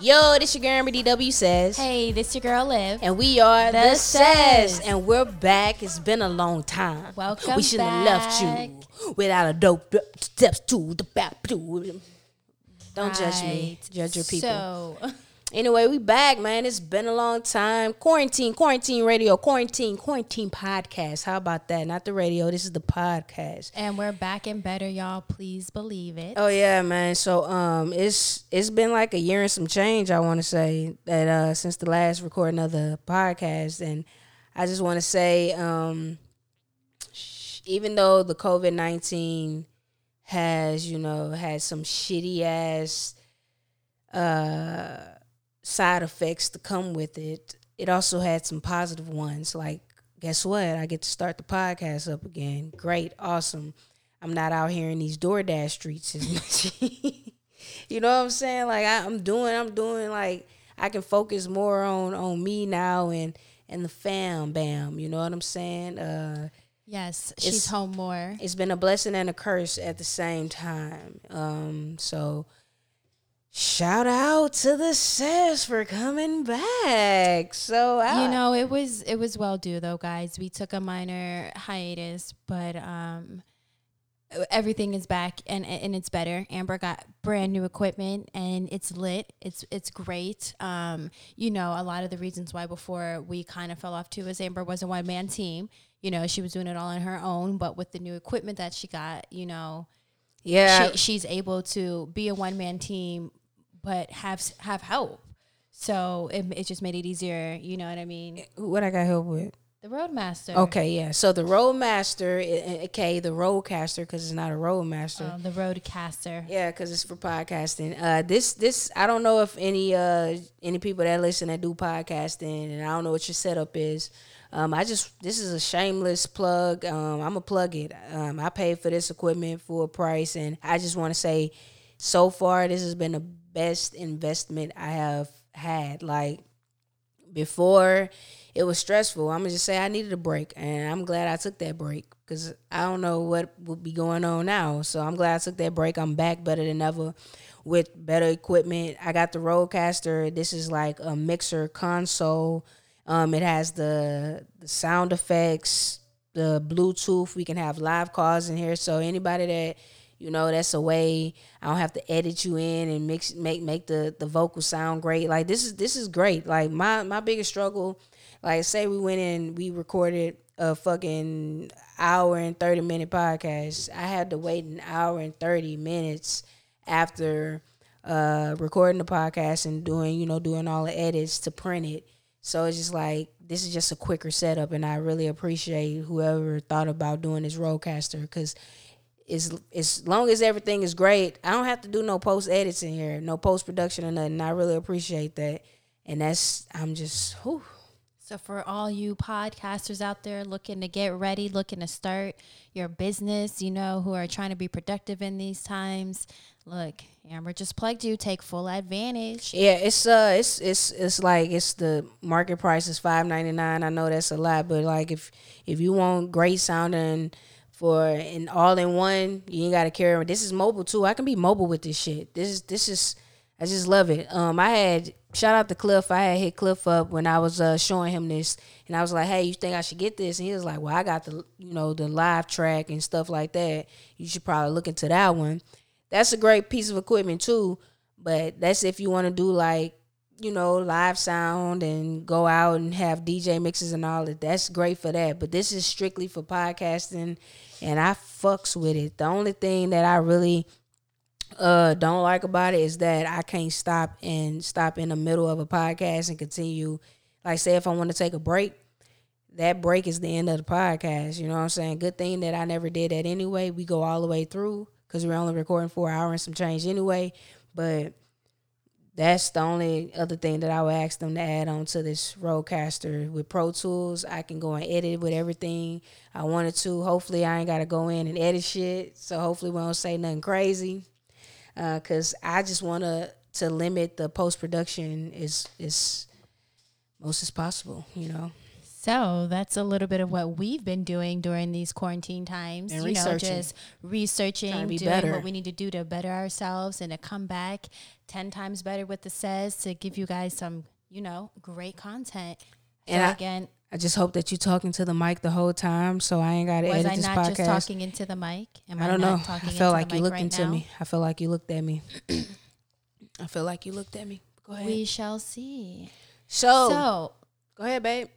Yo, this your girl DW says. Hey, this your girl Liv. And we are the, The says. Says. And we're back. It's been a long time. Welcome We shouldn't have left you without a dope steps to the back. Don't judge me. Judge your people. So, Anyway, we back, man. It's been a long time. Quarantine, quarantine radio, quarantine, quarantine podcast. How about that? Not the radio. This is the podcast. and we're back and better, y'all. Please believe it. Oh yeah, man. So um, it's it's been like a year and some change. I want to say that uh, since the last recording of the podcast, and I just want to say um, sh- even though the COVID nineteen has you know had some shitty ass uh side effects to come with it, it also had some positive ones. Like, guess what? I get to start the podcast up again. Great, awesome. I'm not out here in these DoorDash streets as much. you know what I'm saying? Like I, I'm doing, I'm doing like I can focus more on on me now and and the fam bam. You know what I'm saying? Uh, Yes, she's home more. it's been a blessing and a curse at the same time. Um, so shout out to the sis for coming back. So I, You know, it was it was well due though, guys. We took a minor hiatus, but um everything is back and and it's better. Amber got brand new equipment and it's lit. It's it's great. Um you know, a lot of the reasons why before we kind of fell off too is Amber was a one man team. You know, she was doing it all on her own, but with the new equipment that she got, you know, yeah, she, she's able to be a one man team, but have have help. So it, it just made it easier. You know what I mean? what I got help with. The Roadmaster. Okay, yeah. So the Roadmaster, i- i- okay, the Rodecaster, because it's not a Roadmaster. Um, the Rodecaster. Yeah, because it's for podcasting. Uh, this this I don't know if any uh any people that listen that do podcasting, and I don't know what your setup is. Um, I just this is a shameless plug. Um, I'm gonna plug it. Um, I paid for this equipment for a price, and I just want to say, so far this has been the best investment I have had. Like before it was stressful. I'm gonna just say I needed a break, and I'm glad I took that break because I don't know what would be going on now. So I'm glad I took that break. I'm back better than ever with better equipment. I got the Rodecaster. This is like a mixer console. Um, it has the the sound effects, the Bluetooth. We can have live calls in here. So anybody that you know that's a way I don't have to edit you in and mix make make the the vocal sound great. Like this is this is great. Like my my biggest struggle, like say we went in we recorded a fucking hour and 30 minute podcast. I had to wait an hour and 30 minutes after uh recording the podcast and doing, you know, doing all the edits to print it. So it's just like this is just a quicker setup and I really appreciate whoever thought about doing this Rodecaster because as as long as everything is great, I don't have to do no post edits in here, no post production or nothing. I really appreciate that, and that's I'm just whew. So for all you podcasters out there looking to get ready, looking to start your business, you know, who are trying to be productive in these times, look, Amber just plugged you. Take full advantage. yeah. It's uh, it's it's it's like it's the market price is five ninety nine. I know that's a lot, but like if if you want great sounding for an all in one, you ain't gotta carry. This is mobile too. I can be mobile with this shit. This is this is I just love it. Um, I had shout out to Cliff. I had hit Cliff up when I was uh, showing him this, and I was like, "Hey, you think I should get this?" And he was like, "Well, I got the you know the LiveTrak and stuff like that. You should probably look into that one. That's a great piece of equipment too. But that's if you want to do like you know live sound and go out and have DJ mixes and all that. That's great for that. But this is strictly for podcasting, and I fucks with it. The only thing that I really uh don't like about it is that I can't stop and stop in the middle of a podcast and continue. Like say if I want to take a break that break is the end of the podcast you know what I'm saying? Good thing that I never did that anyway. We go all the way through cuz we're only recording for an hour and some change anyway. But that's the only other thing that I would ask them to add on to this Rodecaster with Pro Tools. I can go and edit with everything I wanted to. Hopefully, I ain't got to go in and edit shit. So hopefully, we don't say nothing crazy. Uh, Cause I just want to to limit the post production as as most as possible. You know. So that's a little bit of what we've been doing during these quarantine times. And you know, researching. just researching, be doing better. what we need to do to better ourselves and to come back ten times better with the says to give you guys some, you know, great content. So And I- again, I just hope that you're talking to the mic the whole time, so I ain't got to was edit I this not podcast. just talking into the mic? Am I don't know. I felt like you looked right into now? me. I feel like you looked at me. I feel like you looked at me. Go ahead. We shall see. so, So go ahead, babe.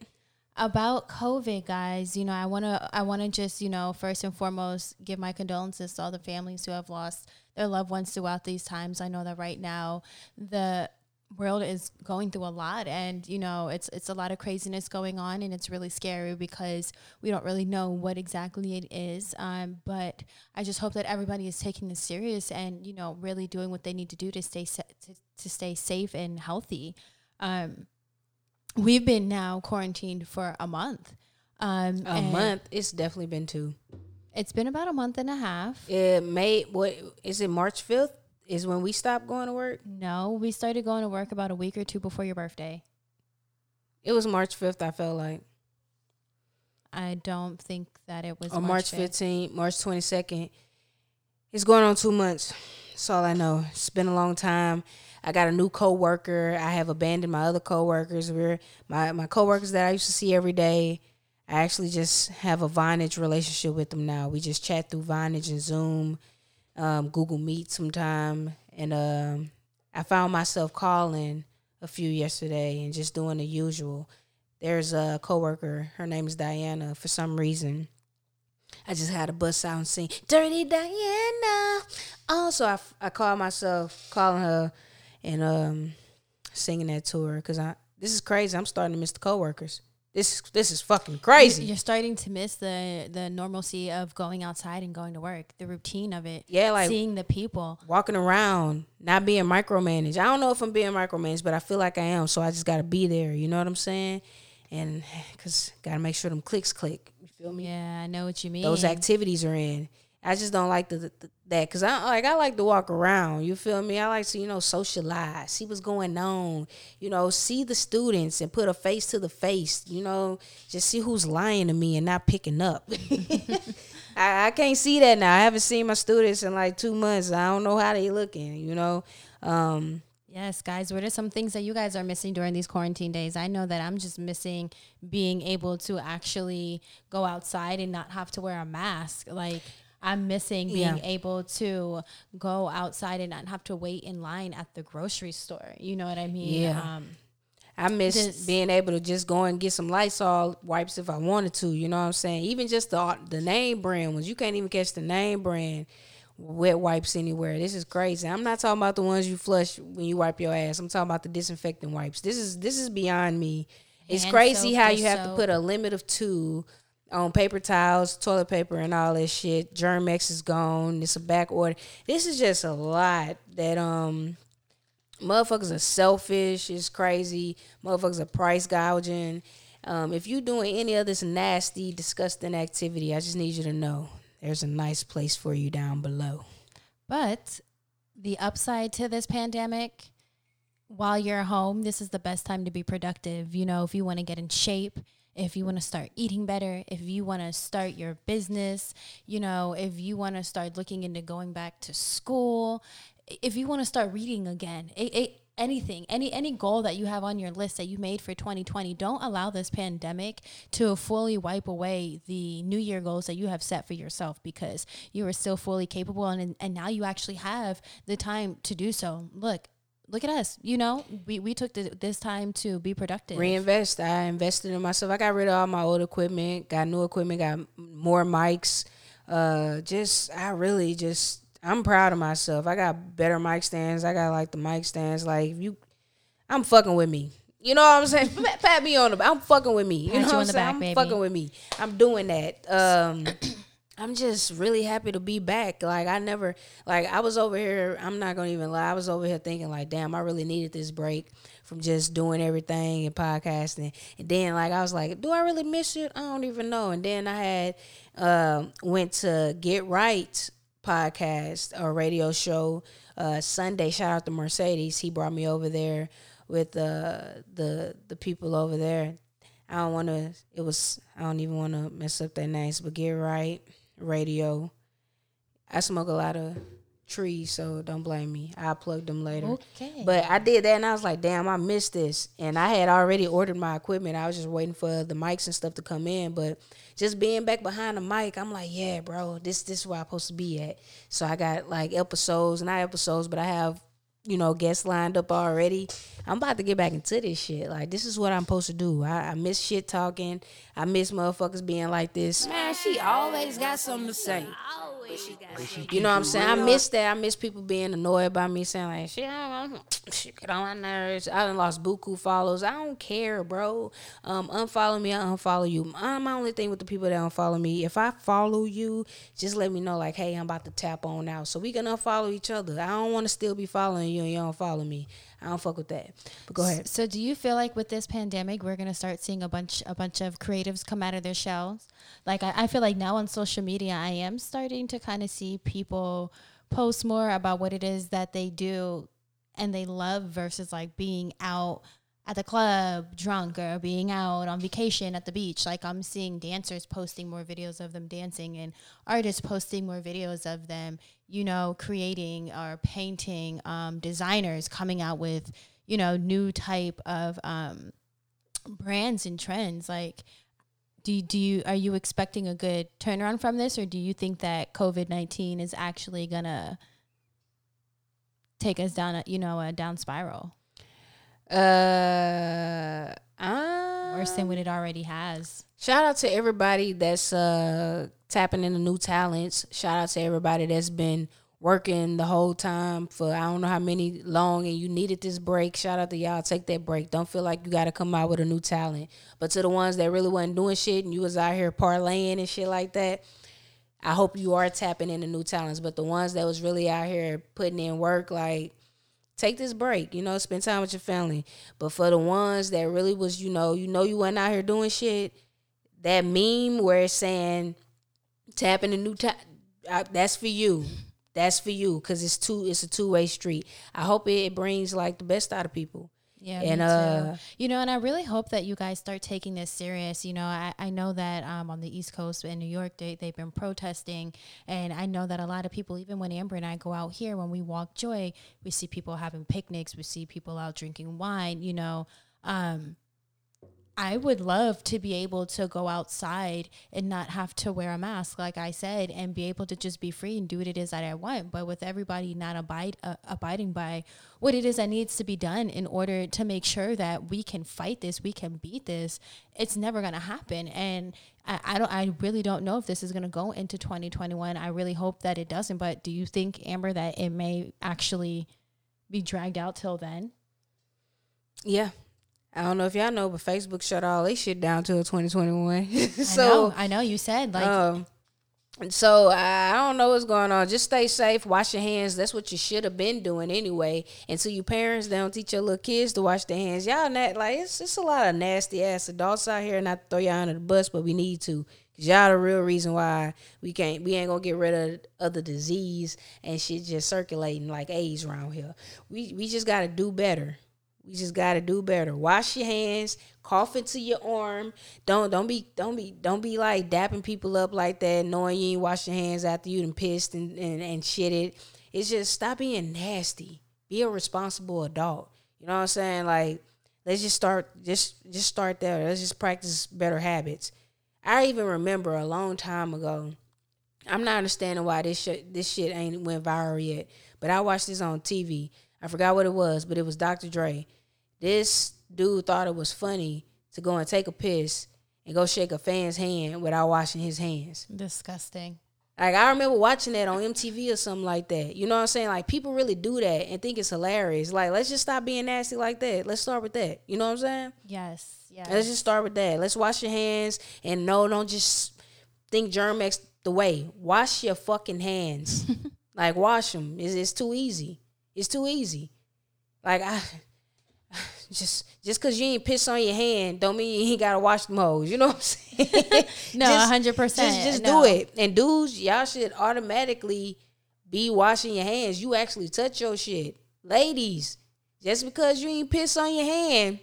About COVID, guys, you know, I wanna I wanna just, you know, first and foremost give my condolences to all the families who have lost their loved ones throughout these times. I know that right now the world is going through a lot and you know it's it's a lot of craziness going on and it's really scary because we don't really know what exactly it is um, but i just hope that everybody is taking this serious and you know really doing what they need to do to stay sa- to, to stay safe and healthy um, we've been now quarantined for a month um, A month. It's definitely been two. it's been about a month and a half It May. What is it? March fifth is when we stopped going to work. no we started going to work about a week or two before your birthday It was March fifth. I felt like, i don't think that it was or March fifteenth, March twenty second. It's going on two months. That's all I know. It's been a long time. I got a new coworker. I have abandoned my other coworkers. We're my my coworkers that I used to see every day. I actually just have a Vonage relationship with them now. We just chat through Vonage and Zoom, um, Google Meet sometime, and um, I found myself calling a few yesterday and just doing the usual. There's a coworker. Her name is Diana. For some reason, I just had to bust out and sing "Dirty Diana." Also, I, I called myself calling her and um singing that to her because I this is crazy. I'm starting to miss the coworkers. This this is fucking crazy. You're starting to miss the the normalcy of going outside and going to work, the routine of it. Yeah, like seeing the people. walking around, not being micromanaged. I don't know if I'm being micromanaged, but I feel like I am. So I just got to be there. You know what I'm saying? And because got to make sure them clicks click. You feel me? Yeah, I know what you mean. Those activities are in. I just don't like the, the, that because I like I like to walk around. You feel me? I like to you know socialize, see what's going on. You know, see the students and put a face to the face. You know, just see who's lying to me and not picking up. I, I can't see that now. I haven't seen my students in like two months. I don't know how they looking. You know, um, Yes, guys, what are some things that you guys are missing during these quarantine days? I know that I'm just missing being able to actually go outside and not have to wear a mask. Like I'm missing being Yeah. able to go outside and not have to wait in line at the grocery store. You know what I mean? Yeah. Um, I miss This- being able to just go and get some Lysol wipes if I wanted to. You know what I'm saying? Even just the the name brand ones. You can't even catch the name brand wet wipes anywhere. This is crazy. I'm not talking about the ones you flush when you wipe your ass. I'm talking about the disinfectant wipes. This is this is beyond me. It's crazy soap, how you have to put a limit of two on paper towels, toilet paper, and all that shit. Germ-X is gone. It's a back order. This is just a lot that um motherfuckers are selfish. It's crazy. Motherfuckers are price gouging. Um, if you're doing any of this nasty, disgusting activity, I just need you to know there's a nice place for you down below. But the upside to this pandemic, while you're home, this is the best time to be productive. You know, if you want to get in shape, if you want to start eating better, if you want to start your business, you know, if you want to start looking into going back to school, if you want to start reading again, it, it, anything, any any goal that you have on your list that you made for 2020, don't allow this pandemic to fully wipe away the New Year goals that you have set for yourself because you are still fully capable and and now you actually have the time to do so. Look, look at us. You know, we we took the, this time to be productive. Reinvest. I invested in myself. I got rid of all my old equipment, got new equipment, got more mics. Uh, just I really just I'm proud of myself. I got better mic stands. I got like the mic stands. Like you, I'm fucking with me. You know what I'm saying? Pat, me on the. I'm fucking with me. You Pat know you what I'm the saying? back, I'm baby. fucking with me. I'm doing that. Um, I'm just really happy to be back. Like I never, like I was over here. I'm not gonna even lie. I was over here thinking like, damn, I really needed this break from just doing everything and podcasting. And then like I was like, do I really miss it? I don't even know. And then I had uh, went to Get Right podcast or radio show uh, Sunday. Shout out to Mercedes. He brought me over there with uh, the the people over there. I don't want to. It was. I don't even want to mess up their names. But get right radio. I smoke a lot of trees, so don't blame me. I'll plug them later. Okay. But I did that, and I was like, "Damn, I missed this." And I had already ordered my equipment. I was just waiting for the mics and stuff to come in. But just being back behind the mic, I'm like, "Yeah, bro, this this is where I'm supposed to be at." So I got like episodes, not episodes, but I have you know guests lined up already. I'm about to get back into this shit. Like this is what I'm supposed to do. I, I miss shit talking. I miss motherfuckers being like this. Man, she always got something to say. You know what I'm saying? I miss that. I miss people being annoyed by me saying like, shit, I don't, shit get on my nerves. I done lost buku follows. I don't care, bro. Um, unfollow me, I unfollow you. I'm my only thing with the people that unfollow me. If I follow you, just let me know like, hey, I'm about to tap on out, so we can unfollow each other. I don't want to still be following you and you don't follow me. I don't fuck with that. But go ahead. So, do you feel like with this pandemic, we're gonna start seeing a bunch, a bunch of creatives come out of their shells? Like, I, I feel like now on social media, I am starting to kind of see people post more about what it is that they do and they love versus like being out at the club drunk or being out on vacation at the beach. Like I'm seeing dancers posting more videos of them dancing and artists posting more videos of them, you know, creating or painting, um, designers coming out with, you know, new type of um, brands and trends. Like, do you, do you are you expecting a good turnaround from this, or do you think that COVID nineteen is actually gonna take us down a you know a down spiral? Uh, uh, worse than what it already has. Shout out to everybody that's uh tapping into new talents. Shout out to everybody that's been working the whole time for I don't know how many long and you needed this break. Shout out to y'all. Take that break. Don't feel like you gotta come out with a new talent. But to the ones that really wasn't doing shit and you was out here parlaying and shit like that, I hope you are tapping into new talents. But the ones that was really out here putting in work, like take this break, you know, spend time with your family. But for the ones that really was, you know, you know you wasn't out here doing shit, that meme where it's saying tapping a new ta- that's for you. That's for you because it's two. It's a two way street. I hope it brings like the best out of people. Yeah, and me too. uh, you know, and I really hope that you guys start taking this serious. You know, I, I know that um, on the East Coast in New York, they, they've been protesting. And I know that a lot of people, even when Amber and I go out here, when we walk Joy, we see people having picnics, we see people out drinking wine, you know. Um, I would love to be able to go outside and not have to wear a mask, like I said, and be able to just be free and do what it is that I want. But with everybody not abide uh, abiding by what it is that needs to be done in order to make sure that we can fight this, we can beat this, it's never gonna happen. And I, I don't, I really don't know if this is gonna go into 2021. I really hope that it doesn't. But do you think, Amber, that it may actually be dragged out till then? Yeah. I don't know if y'all know, but Facebook shut all they shit down till 2021. so I know, I know you said like um, so I don't know what's going on. Just stay safe. Wash your hands. That's what you should have been doing anyway. Until you parents they don't teach your little kids to wash their hands. Y'all not like it's it's a lot of nasty ass adults out here. Not to throw y'all under the bus, but we need to. Cause y'all the real reason why we can't we ain't gonna get rid of other disease and shit just circulating like AIDS around here. We we just gotta do better. We just gotta do better. Wash your hands, cough into your arm. Don't don't be don't be don't be like dapping people up like that, knowing you ain't wash your hands after you done pissed and, and, and shitted. It's just stop being nasty. Be a responsible adult. You know what I'm saying? Like, let's just start just just start there. Let's just practice better habits. I even remember a long time ago. I'm not understanding why this shit this shit ain't went viral yet. But I watched this on TV. I forgot what it was, but it was Dr. Dre. This dude thought it was funny to go and take a piss and go shake a fan's hand without washing his hands. disgusting. Like I remember watching that on MTV or something like that. You know what I'm saying? Like people really do that and think it's hilarious. Like let's just stop being nasty like that. Let's start with that. You know what I'm saying? Yes, yes. Let's just start with that. Let's wash your hands and no, don't just think Germ-X the way. Wash your fucking hands. like wash them. It's, it's too easy. It's too easy. Like I just just cause you ain't piss on your hand don't mean you ain't gotta wash them hoes. You know what I'm saying? No, hundred percent. Just just do it. And dudes, y'all should automatically be washing your hands. You actually touch your shit. Ladies, just because you ain't piss on your hand,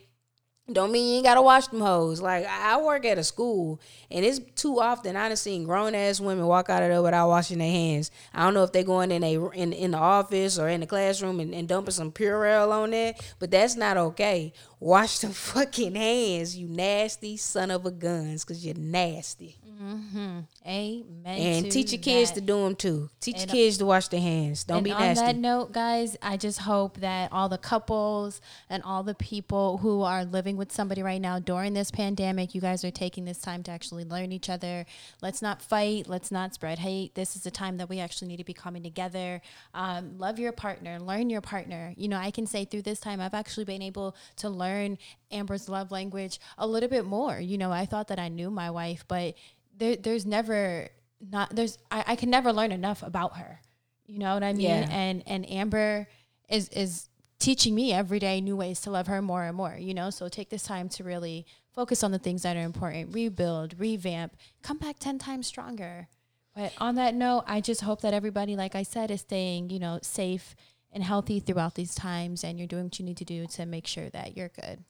don't mean you ain't gotta wash them hoes. Like I work at a school, and it's too often I done seen grown ass women walk out of there without washing their hands. I don't know if they going in a in in the office or in the classroom and, and dumping some Purell on there, but that's not okay. Wash them fucking hands, you nasty son of a guns, cause you're nasty. Mm-hmm. Amen. And teach your kids that. to do them too. Teach your kids to wash their hands. Don't and be on that note, guys, I just hope that all the couples and all the people who are living with somebody right now during this pandemic, you guys are taking this time to actually learn each other. Let's not fight. Let's not spread hate. This is a time that we actually need to be coming together. Um, love your partner. Learn your partner. You know, I can say through this time, I've actually been able to learn Amber's love language a little bit more. You know, I thought that I knew my wife, but there, there's never not there's I, I can never learn enough about her. You know what I mean? Yeah. And and Amber is is teaching me every day new ways to love her more and more, you know? So take this time to really focus on the things that are important, rebuild, revamp, come back 10 times stronger. But on that note, I just hope that everybody, like I said, is staying, you know, safe and healthy throughout these times and you're doing what you need to do to make sure that you're good.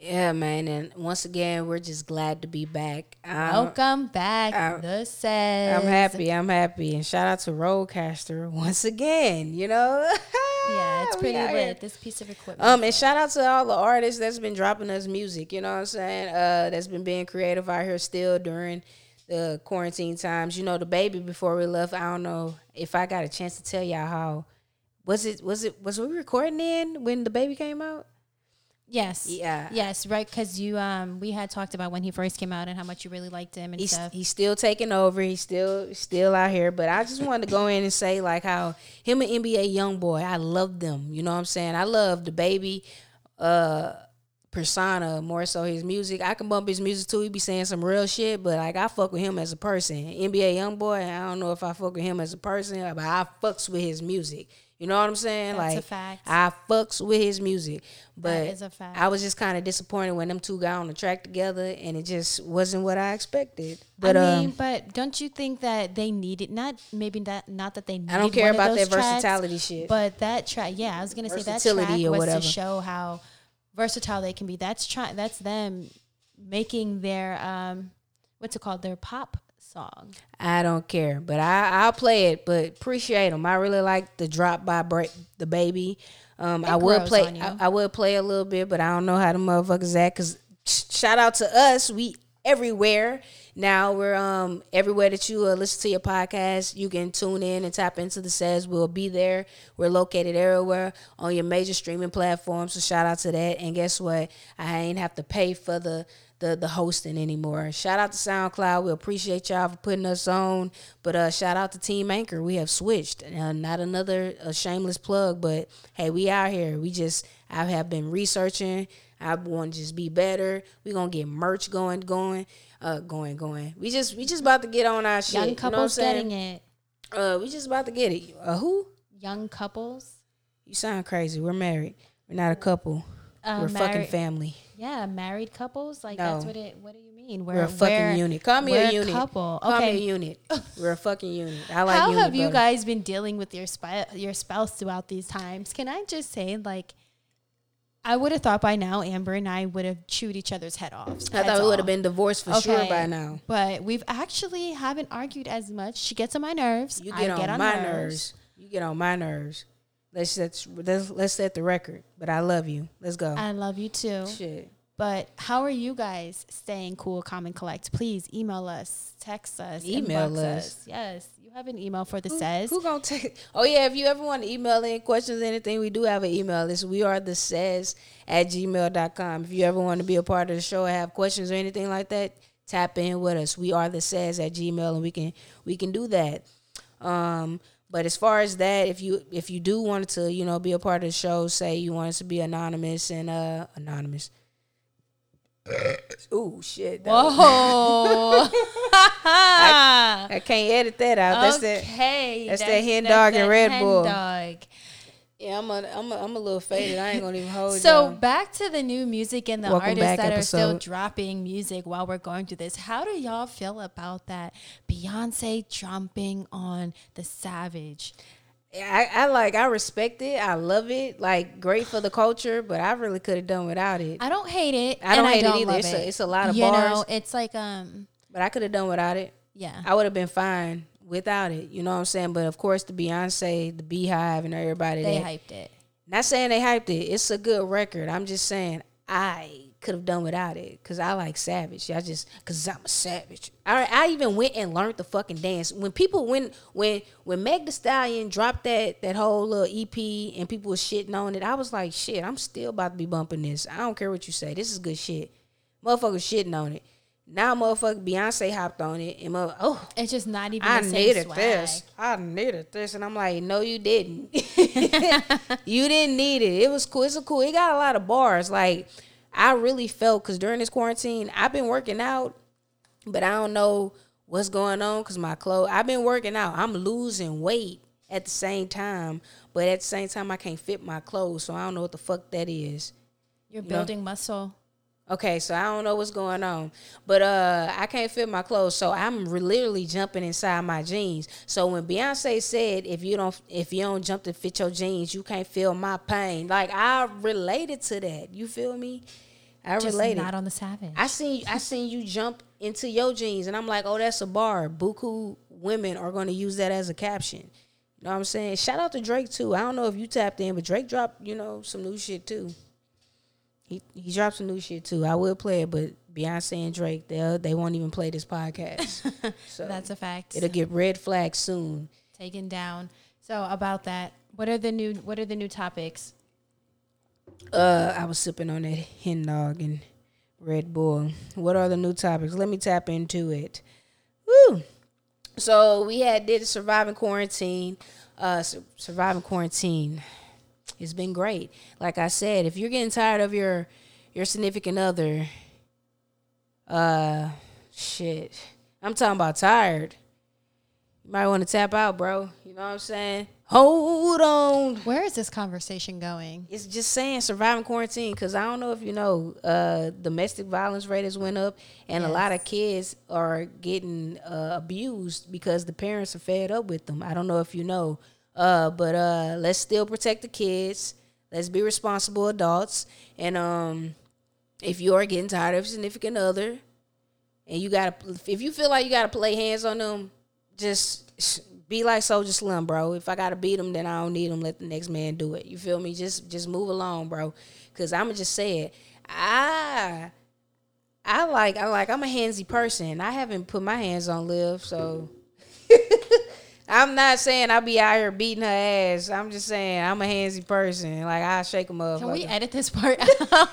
Yeah, man. And once again, we're just glad to be back. Um, Welcome back. uh, the says. I'm happy. I'm happy. And shout out to Rodecaster once again. You know. Yeah, it's pretty out here. This piece of equipment. Um, and shout out to all the artists that's been dropping us music. You know what I'm saying? Uh, that's been being creative out here still during the quarantine times. You know, DaBaby before we left. I don't know if I got a chance to tell y'all how. Was it? Was it? Was we recording then when the baby came out? Yes. Yeah. Yes, right. Because you, um, we had talked about when he first came out and how much you really liked him and he's stuff. he's still taking over. He's still still out here. But I just wanted to go in and say like how him and NBA YoungBoy, I love them. You know what I'm saying? I love DaBaby uh persona more so his music. I can bump his music too. He be saying some real shit, but like I fuck with him as a person. NBA YoungBoy, I don't know if I fuck with him as a person, but I fucks with his music. You know what I'm saying? That's a like fact. I fucks with his music. But That is a fact. I was just kind of disappointed when them two got on the track together, and it just wasn't what I expected. But I mean, um, but don't you think that they needed not maybe that not that they needed I don't care about that tracks, versatility shit. But that track, yeah, I was gonna say that track was whatever. to show how versatile they can be. That's try that's them making their um what's it called their pop song. I don't care. But I I'll play it. But appreciate them. I really like the drop by break the baby. Um, I would play. I, I would play a little bit, but I don't know how the motherfuckers act. Cause sh- shout out to us. We everywhere now. We're um everywhere that you uh, listen to your podcast. You can tune in and tap into the says. We'll be there. We're located everywhere on your major streaming platforms. So shout out to that. And guess what? I ain't have to pay for the the the hosting anymore. Shout out to SoundCloud. We appreciate y'all for putting us on. But uh, shout out to Team Anchor. We have switched. Uh, not another uh, shameless plug, but hey, we out here. We just I have been researching. I want to just be better. We gonna get merch going, going, uh, going, going. We just we just about to get on our shit. Young you know couples getting it. Uh, we just about to get it. Uh, who? Young couples. You sound crazy. We're married. We're not a couple. Uh, We're a fucking family. Yeah, married couples. Like No. that's what it. What do you mean? We're a fucking unit. Call me we're a unit. couple. Call Okay. me a unit. We're a fucking unit. I like How unit have you guys been dealing with your spi- your spouse throughout these times? Can I just say, like, I would have thought by now Amber and I would have chewed each other's head off. I thought we would have been divorced for sure by now. But we've actually haven't argued as much. She gets on my nerves. You I get on my nerves. You get on my nerves. Let's set let's, let's set the record. But I love you. Let's go. I love you too. Shit. But how are you guys staying cool, calm, and collect? Please email us, text us, Email inbox us. Yes, you have an email for the Who, says. who gonna take? Oh yeah, if you ever want to email in questions, anything, we do have an email. It's we are the says at gmail.com. If you ever want to be a part of the show or have questions or anything like that, tap in with us. We are the says at gmail, and we can we can do that. Um, but as far as that, if you if you do want to, you know, be a part of the show, say you want us to be anonymous and uh anonymous. Ooh shit! was- Whoa! I can't edit that out. That's that. okay. that's that hen dog and that Red Bull. Dog. Yeah, I'm a, I'm a, I'm a little faded. I ain't gonna even hold it. So y'all. back to the new music and the Welcome artists back that are still dropping music while we're going through this. How do y'all feel about that? Beyonce jumping on the Savage. I, I like I respect it. I love it. Like great for the culture, but I really could have done without it. I don't hate it. I don't and hate it I don't either. Love It's a- it's a lot of you bars. know, it's like um, But I could have done without it. yeah. I would have been fine without it. You know what I'm saying? But of course, the Beyonce, the BeyHive, and everybody they that hyped it. Not saying they hyped it. It's a good record. I'm just saying I could have done without it because I like Savage. I just because I'm a savage. I, I even went and learned the fucking dance. When people when when when Meg The Stallion dropped that that whole little EP and people was shitting on it, I was like, shit. I'm still about to be bumping this. I don't care what you say. This is good shit. Motherfuckers shitting on it. Now motherfucker Beyonce hopped on it and mother, oh It's just not even. I the same needed swag. this. I needed this, and I'm like, no, you didn't. you didn't need it. It was cool. It's a cool. It got a lot of bars. Like I really felt because during this quarantine, I've been working out, but I don't know what's going on because my clothes. I've been working out. I'm losing weight at the same time, but at the same time, I can't fit my clothes, so I don't know what the fuck that is. You're know? building muscle. Okay, so I don't know what's going on, but uh, I can't fit my clothes, so I'm literally jumping inside my jeans. So when Beyonce said, "If you don't, if you don't jump to fit your jeans, you can't feel my pain," like I related to that. You feel me? I Just related. not on the savage. I seen I seen you jump into your jeans, and I'm like, oh, that's a bar. Buku women are going to use that as a caption. You know what I'm saying? Shout out to Drake too. I don't know if you tapped in, but Drake dropped you know some new shit too. He he dropped some new shit too. I will play it, but Beyonce and Drake they they won't even play this podcast. So That's a fact. it'll get red flags soon. taken down. So about that, what are the new what are the new topics? Uh, I was sipping on that hen dog and Red Bull. What are the new topics? Let me tap into it. Woo! So we had did surviving quarantine. Uh, su- surviving quarantine. It's been great. Like I said, if you're getting tired of your your significant other, uh, shit, I'm talking about tired. You might want to tap out, bro. You know what I'm saying? Hold on Where is this conversation going? it's just saying surviving quarantine because I don't know if you know uh, domestic violence rate has went up and a lot of kids are getting uh, abused because the parents are fed up with them. I don't know if you know, uh, but uh, let's still protect the kids. Let's be responsible adults. And um, if you are getting tired of significant other, and you gotta, if you feel like you gotta play hands on them, just be like Soulja Slim, bro. If I gotta beat them, then I don't need them. Let the next man do it. You feel me? Just just move along, bro. Cause I'ma just say it. I I like I like I'm a handsy person. I haven't put my hands on Liv, so I'm not saying I'll be out here beating her ass. I'm just saying I'm a handsy person. Like I shake them up. Can we edit this part out?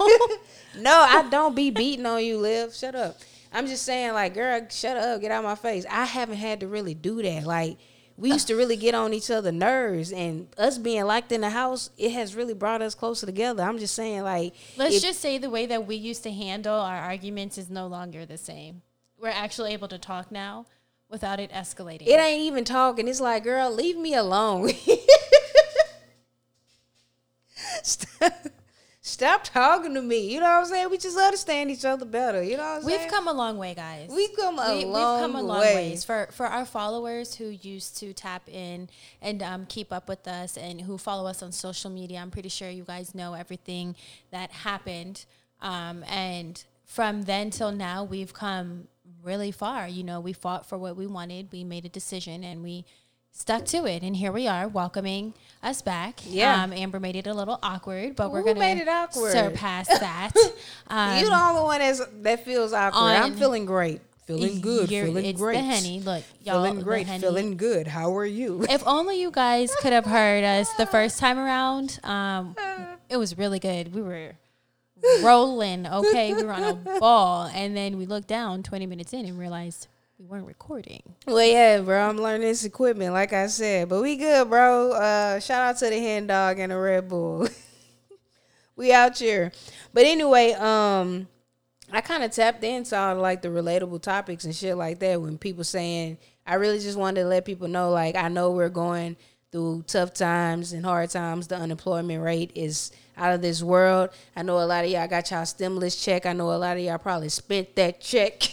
No, I don't be beating on you, Liv. Shut up. I'm just saying, like, girl, shut up, get out my face. I haven't had to really do that. Like, we used to really get on each other's nerves, and us being locked in the house, it has really brought us closer together. I'm just saying, like, Let's if- just say the way that we used to handle our arguments is no longer the same. We're actually able to talk now without it escalating. it ain't even talking. It's like, girl, leave me alone. Stop. Stop talking to me. You know what I'm saying? We just understand each other better. You know what I'm saying? We've come a long way, guys. We've come a we, long we've come a long way. ways for for our followers who used to tap in and um, keep up with us and who follow us on social media. I'm pretty sure you guys know everything that happened, um, and from then till now, we've come really far. You know, we fought for what we wanted. We made a decision, and we stuck to it. And here we are, welcoming us back. Yeah. um, Amber made it a little awkward, but we're it awkward? surpass that. Um, you the only one that's, that feels awkward. I'm feeling great. Feeling good. You're- feeling it's great. the henny. Look, y'all. feeling great. Henny. Feeling good. How are you? If only you guys could have heard us the first time around. Um, it was really good. We were rolling. Okay, we were on a ball, and then we looked down 20 minutes in and realized we weren't recording. Well, yeah, bro. I'm learning this equipment, like I said. But we good, bro. Uh, shout out to the hen dog and the Red Bull. we out here. But anyway, um, I kind of tapped into all like the relatable topics and shit like that when people saying I really just wanted to let people know like I know we're going through tough times and hard times. The unemployment rate is out of this world. I know a lot of y'all got y'all stimulus check. I know a lot of y'all probably spent that check.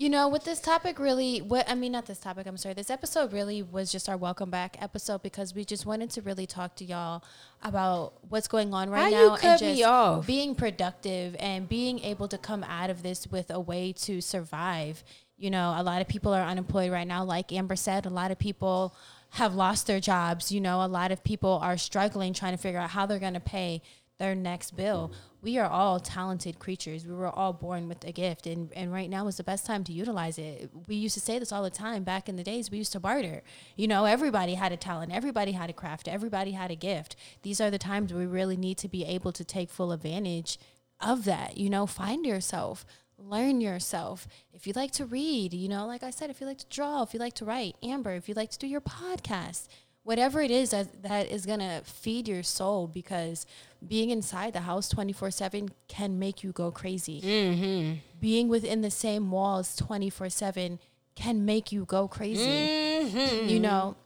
You know, with this topic, really, what I mean, not this topic. I'm sorry. This episode really was just our welcome back episode because we just wanted to really talk to y'all about what's going on right How now and just being productive and being able to come out of this with a way to survive. You know, a lot of people are unemployed right now, like Amber said. A lot of people have lost their jobs. You know, a lot of people are struggling trying to figure out how they're going to pay their next bill. We are all talented creatures. We were all born with a gift, and, and right now is the best time to utilize it. We used to say this all the time back in the days. We used to barter. You know, everybody had a talent, everybody had a craft, everybody had a gift. These are the times we really need to be able to take full advantage of that. You know, find yourself, learn yourself. If you like to read, you know, like I said, if you like to draw, if you like to write, Amber, if you like to do your podcast, whatever it is that, that is going to feed your soul because being inside the house 24 7 can make you go crazy. Mm-hmm. Being within the same walls 24 7 can make you go crazy. Mm-hmm. You know,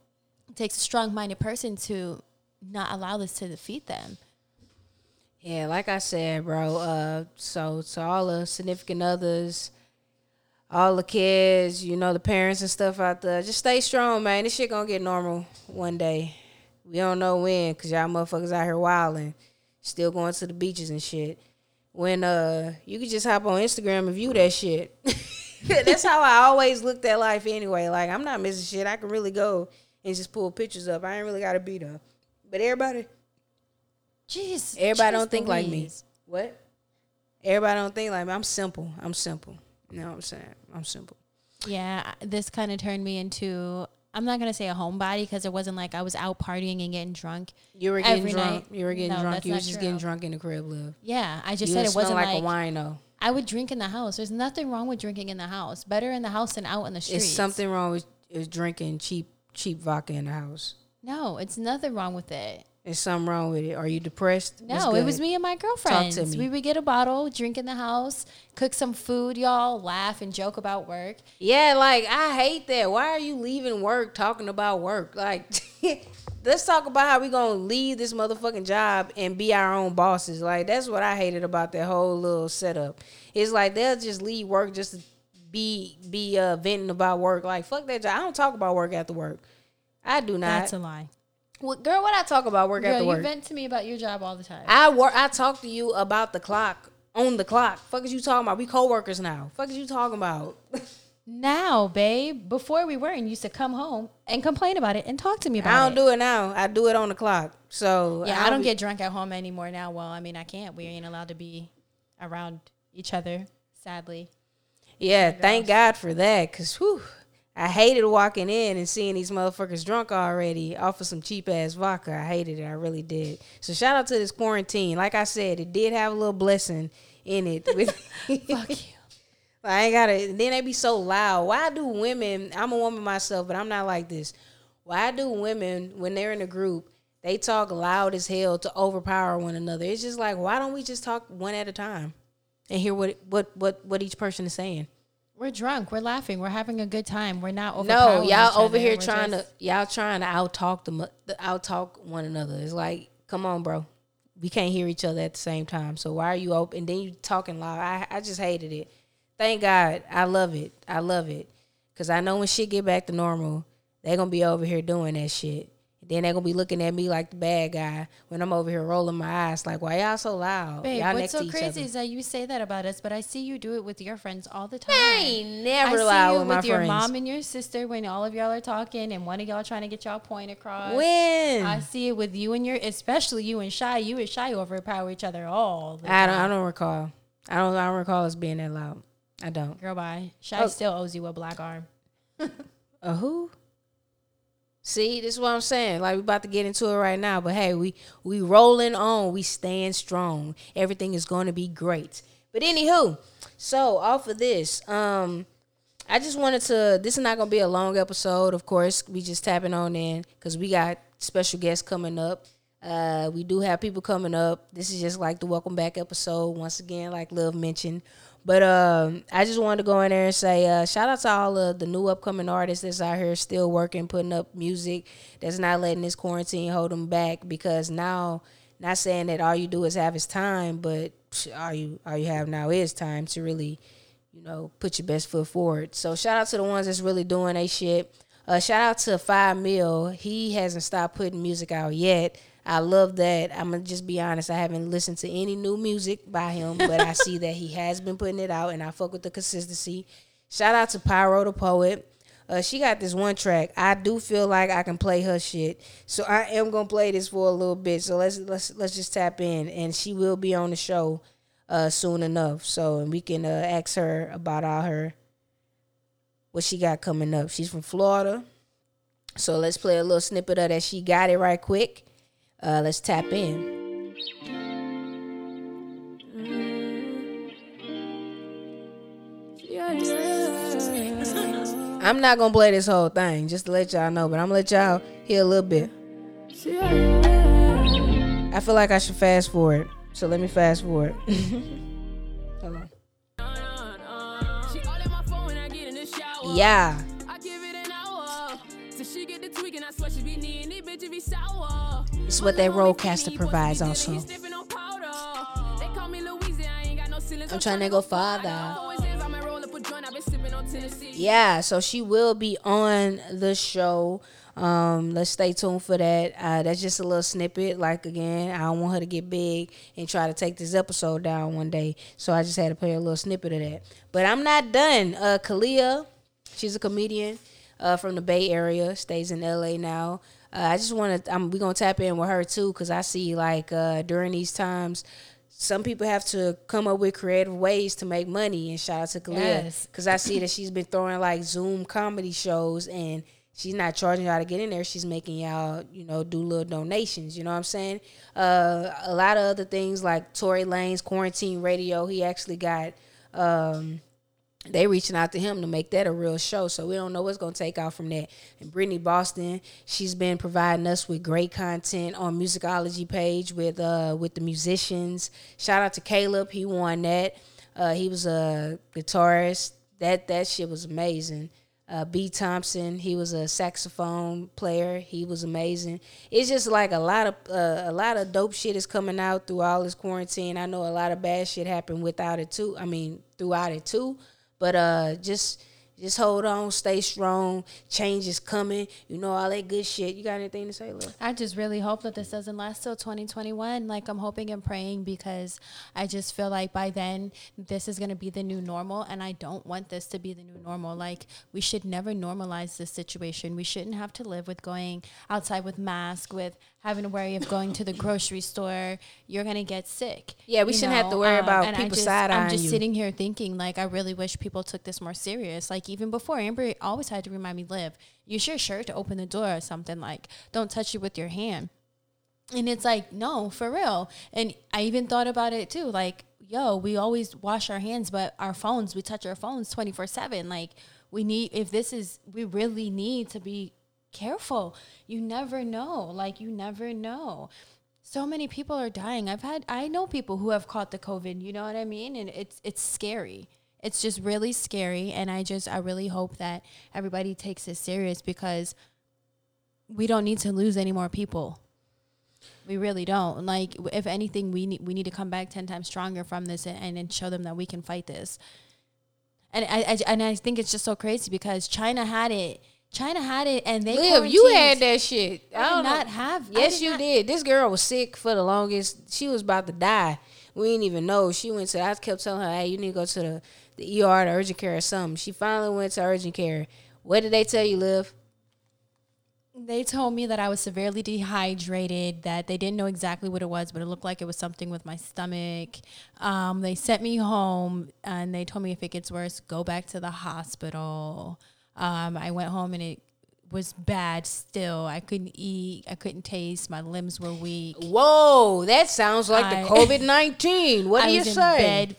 it takes a strong minded person to not allow this to defeat them. Yeah, like I said, bro. Uh, so to all the significant others, all the kids, you know, the parents and stuff out there, just stay strong, man. This shit gonna get normal one day. We don't know when, cause y'all motherfuckers out here wilding, still going to the beaches and shit. When uh, you could just hop on Instagram and view that shit. That's how I always looked at life anyway. Like I'm not missing shit. I can really go and just pull pictures up. I ain't really gotta be there. But everybody, Jeez. Everybody don't think like me. What? Everybody don't think like me. I'm simple. I'm simple. You know what I'm saying? I'm simple. Yeah, this kind of turned me into. I'm not gonna say a homebody because it wasn't like I was out partying and getting drunk. You were getting Every drunk. night. You were getting No, drunk. You were just getting drunk in the crib, live. Yeah, I just You said it wasn't like, like, a wino. I would drink in the house. There's nothing wrong with drinking in the house. Better in the house than out in the streets. It's something wrong with is drinking cheap cheap vodka in the house. No, it's nothing wrong with it. There's something wrong with it. Are you depressed? No, it was me and my girlfriends. me. We would get a bottle, drink in the house, cook some food, y'all, laugh and joke about work. Yeah, like I hate that. Why are you leaving work talking about work? Like, let's talk about how we gonna leave this motherfucking job and be our own bosses. Like, that's what I hated about that whole little setup. It's like they'll just leave work just to be be uh, venting about work. Like, fuck that job. I don't talk about work after work. I do not. That's a lie. Well, girl, what I talk about work Girl, after you vent to me about your job all the time. I work. I talk to you about the clock on the clock. Fuck is you talking about? We co-workers now. Fuck is you talking about? now, babe, before we weren't, you used to come home and complain about it and talk to me about it. I don't it. do it now. I do it on the clock. So Yeah, I I'll don't be- get drunk at home anymore now. Well, I mean, I can't. We ain't allowed to be around each other, sadly. Yeah, oh thank God for that. Cause whew, I hated walking in and seeing these motherfuckers drunk already off of some cheap ass vodka. I hated it. I really did. So shout out to this quarantine. Like I said, it did have a little blessing in it. With Fuck you. I ain't gotta. Then they be so loud. Why do women? I'm a woman myself, but I'm not like this. Why do women when they're in a group? They talk loud as hell to overpower one another. It's just like, why don't we just talk one at a time and hear what what what what each person is saying? We're drunk. We're laughing. We're having a good time. We're not over. No, y'all over here trying just- to y'all trying to out talk them out talk one another. It's like, come on, bro. We can't hear each other at the same time. So why are you open? And then you talking loud. I I just hated it. Thank God. I love it. I love it. Cause I know when shit get back to normal, they gonna be over here doing that shit. Then they're gonna be looking at me like the bad guy when I'm over here rolling my eyes like, why y'all so loud? Babe, y'all what's next so to crazy other. is that you say that about us, but I see you do it with your friends all the time. I ain't never I see loud you with my your friends. mom and your sister when all of y'all are talking and one of y'all trying to get y'all point across. when I see it with you and your, especially you and Shy. You and Shy overpower each other all the I time. don't I don't recall. I don't I don't recall us being that loud. I don't. Girl, bye. Shy Oh. still owes you a black arm. A who? See, this is what I'm saying. Like we're about to get into it right now, but hey, we we rolling on. We staying strong. Everything is going to be great. But anywho, so off of this, um, I just wanted to. This is not gonna be a long episode, of course. We just tapping on in because we got special guests coming up. Uh, we do have people coming up. This is just like the welcome back episode once again, like Love mentioned. But um, I just wanted to go in there and say uh, shout out to all of the new upcoming artists that's out here still working, putting up music that's not letting this quarantine hold them back. Because now, not saying that all you do is have is time, but all you all you have now is time to really, you know, put your best foot forward. So shout out to the ones that's really doing a shit. Uh, shout out to Five Mil. He hasn't stopped putting music out yet. I love that. I'm gonna just be honest. I haven't listened to any new music by him, but I see that he has been putting it out, and I fuck with the consistency. Shout out to Pyro the Poet. Uh, she got this one track. I do feel like I can play her shit, so I am gonna play this for a little bit. So let's let's let's just tap in, and she will be on the show uh, soon enough. So and we can uh, ask her about all her what she got coming up. She's from Florida, so let's play a little snippet of that. She got it right quick. Uh, let's tap in. I'm not gonna play this whole thing, just to let y'all know, but I'm gonna let y'all hear a little bit. I feel like I should fast forward, so let me fast forward. Hold on. She It's what that Rodecaster provides also. He sniffing on powder. They call me Louise, I ain't got no ceilings. I'm trying to go farther. Always is, I'm a roll up a joint, I been sipping on Tennessee. Yeah, so she will be on the show. Um, let's stay tuned for that. Uh, that's just a little snippet. Like again, I don't want her to get big and try to take this episode down one day. So I just had to play a little snippet of that. But I'm not done. Uh, Kalia, she's a comedian uh, from the Bay Area, stays in LA now. Uh, I just want to. I'm we gonna tap in with her too, cause I see like uh, during these times, some people have to come up with creative ways to make money. And shout out to Kalia, Yes. cause I see that she's been throwing like Zoom comedy shows, and she's not charging y'all to get in there. She's making y'all, you know, do little donations. You know what I'm saying? Uh, a lot of other things like Tory Lanez quarantine radio. He actually got. Um, they reaching out to him to make that a real show. So we don't know what's gonna take out from that. And Brittany Boston, she's been providing us with great content on Musicology page with uh with the musicians. Shout out to Caleb, he won that. Uh, he was a guitarist. That that shit was amazing. Uh, B. Thompson, he was a saxophone player. He was amazing. It's just like a lot of uh, a lot of dope shit is coming out through all this quarantine. I know a lot of bad shit happened without it too. I mean, throughout it too. But uh, just just hold on, stay strong. Change is coming. You know all that good shit. You got anything to say, Lil? I just really hope that this doesn't last till 2021. Like I'm hoping and praying because I just feel like by then this is to be the new normal and I don't want this to be the new normal. Like we should never normalize this situation. We shouldn't have to live with going outside with mask with having to worry of going to the grocery store. You're to get sick. Yeah, we shouldn't have to worry about um, and I people just- side-eyeing I'm just you. sitting here thinking like I really wish people took this more serious. Like even before Amber always had to remind me, "Liv, use your shirt to open the door or something. Like don't touch it with your hand. And it's like, no, for real. And I even thought about it too. Like, yo, we always wash our hands, but our phones, we touch our phones 24 7. Like, we need, if this is, we really need to be careful. You never know. Like, you never know. So many people are dying. I've had, I know people who have caught the COVID, you know what I mean? And it's, it's scary. It's just really scary. And I just, I really hope that everybody takes it serious because we don't need to lose any more people. We really don't. Like, if anything, we need we need to come back ten times stronger from this and, and show them that we can fight this. And I, I and I think it's just so crazy because China had it. China had it, and they Liv, you quarantined. had that shit. I I did don't not know. have. Yes, did you not- did. This girl was sick for the longest. She was about to die. We didn't even know. She went to. I kept telling her, "Hey, you need to go to the the ER, the urgent care, or something." She finally went to urgent care. What did they tell you, Liv? They told me that I was severely dehydrated, that they didn't know exactly what it was, but it looked like it was something with my stomach. Um, they sent me home and they told me if it gets worse, go back to the hospital. Um, I went home and it was bad still. I couldn't eat, I couldn't taste, my limbs were weak. Whoa, that sounds like I- the COVID nineteen. What I do you was in say? bed.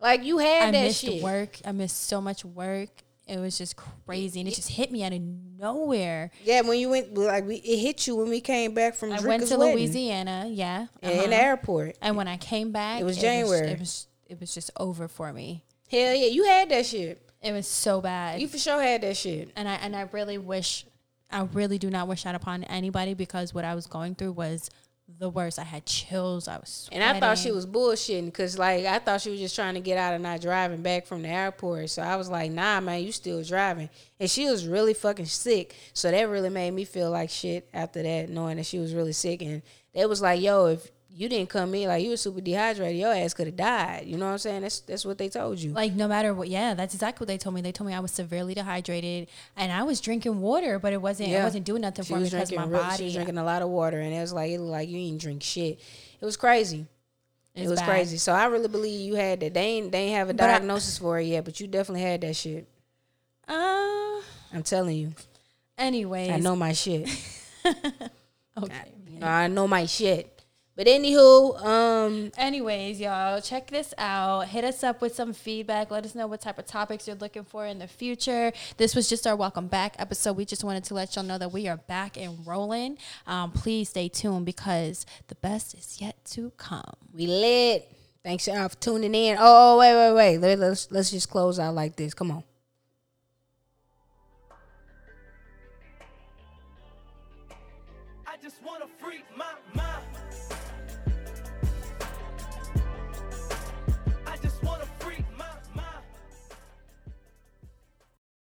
Like you had I that missed shit. work. I missed so much work. It was just crazy. And it just hit me out of nowhere. Yeah, when you went, like we, it hit you when we came back from I went to wedding Louisiana, yeah. in the uh-huh. airport. And when I came back, It was It January. was, it was it was just over for me. Hell yeah, you had that shit. It was so bad. You for sure had that shit. and I and I really wish I really do not wish that upon anybody because what I was going through was the worst. I had chills. I was And I thought she was bullshitting because, like, I thought she was just trying to get out of not driving back from the airport. So I was like, nah, man, you still driving. And she was really fucking sick. So that really made me feel like shit after that, knowing that she was really sick. And they was like, yo, if you didn't come in, like, you were super dehydrated, your ass could have died. You know what I'm saying? That's that's what they told you. like no matter what. Yeah, that's exactly what they told me. They told me I was severely dehydrated, and I was drinking water, but it wasn't. Yeah. It wasn't doing nothing She for me because my real- She was drinking a lot of water, and it was like, it looked like you ain't drink shit. It was crazy. It's it was bad. crazy. So I really believe you had that. They ain't they ain't have a But I- diagnosis for it yet, but you definitely had that shit. Uh, I'm telling you. anyways, I know my shit. Okay. I know my shit. But anywho, um, Anyways, y'all, check this out. Hit us up with some feedback. Let us know what type of topics you're looking for in the future. This was just our welcome back episode. We just wanted to let y'all know that we are back and rolling. Um, please stay tuned because the best is yet to come. we lit. Thanks y'all for tuning in. Oh, wait, wait, wait. Let, let's let's just close out like this. Come on.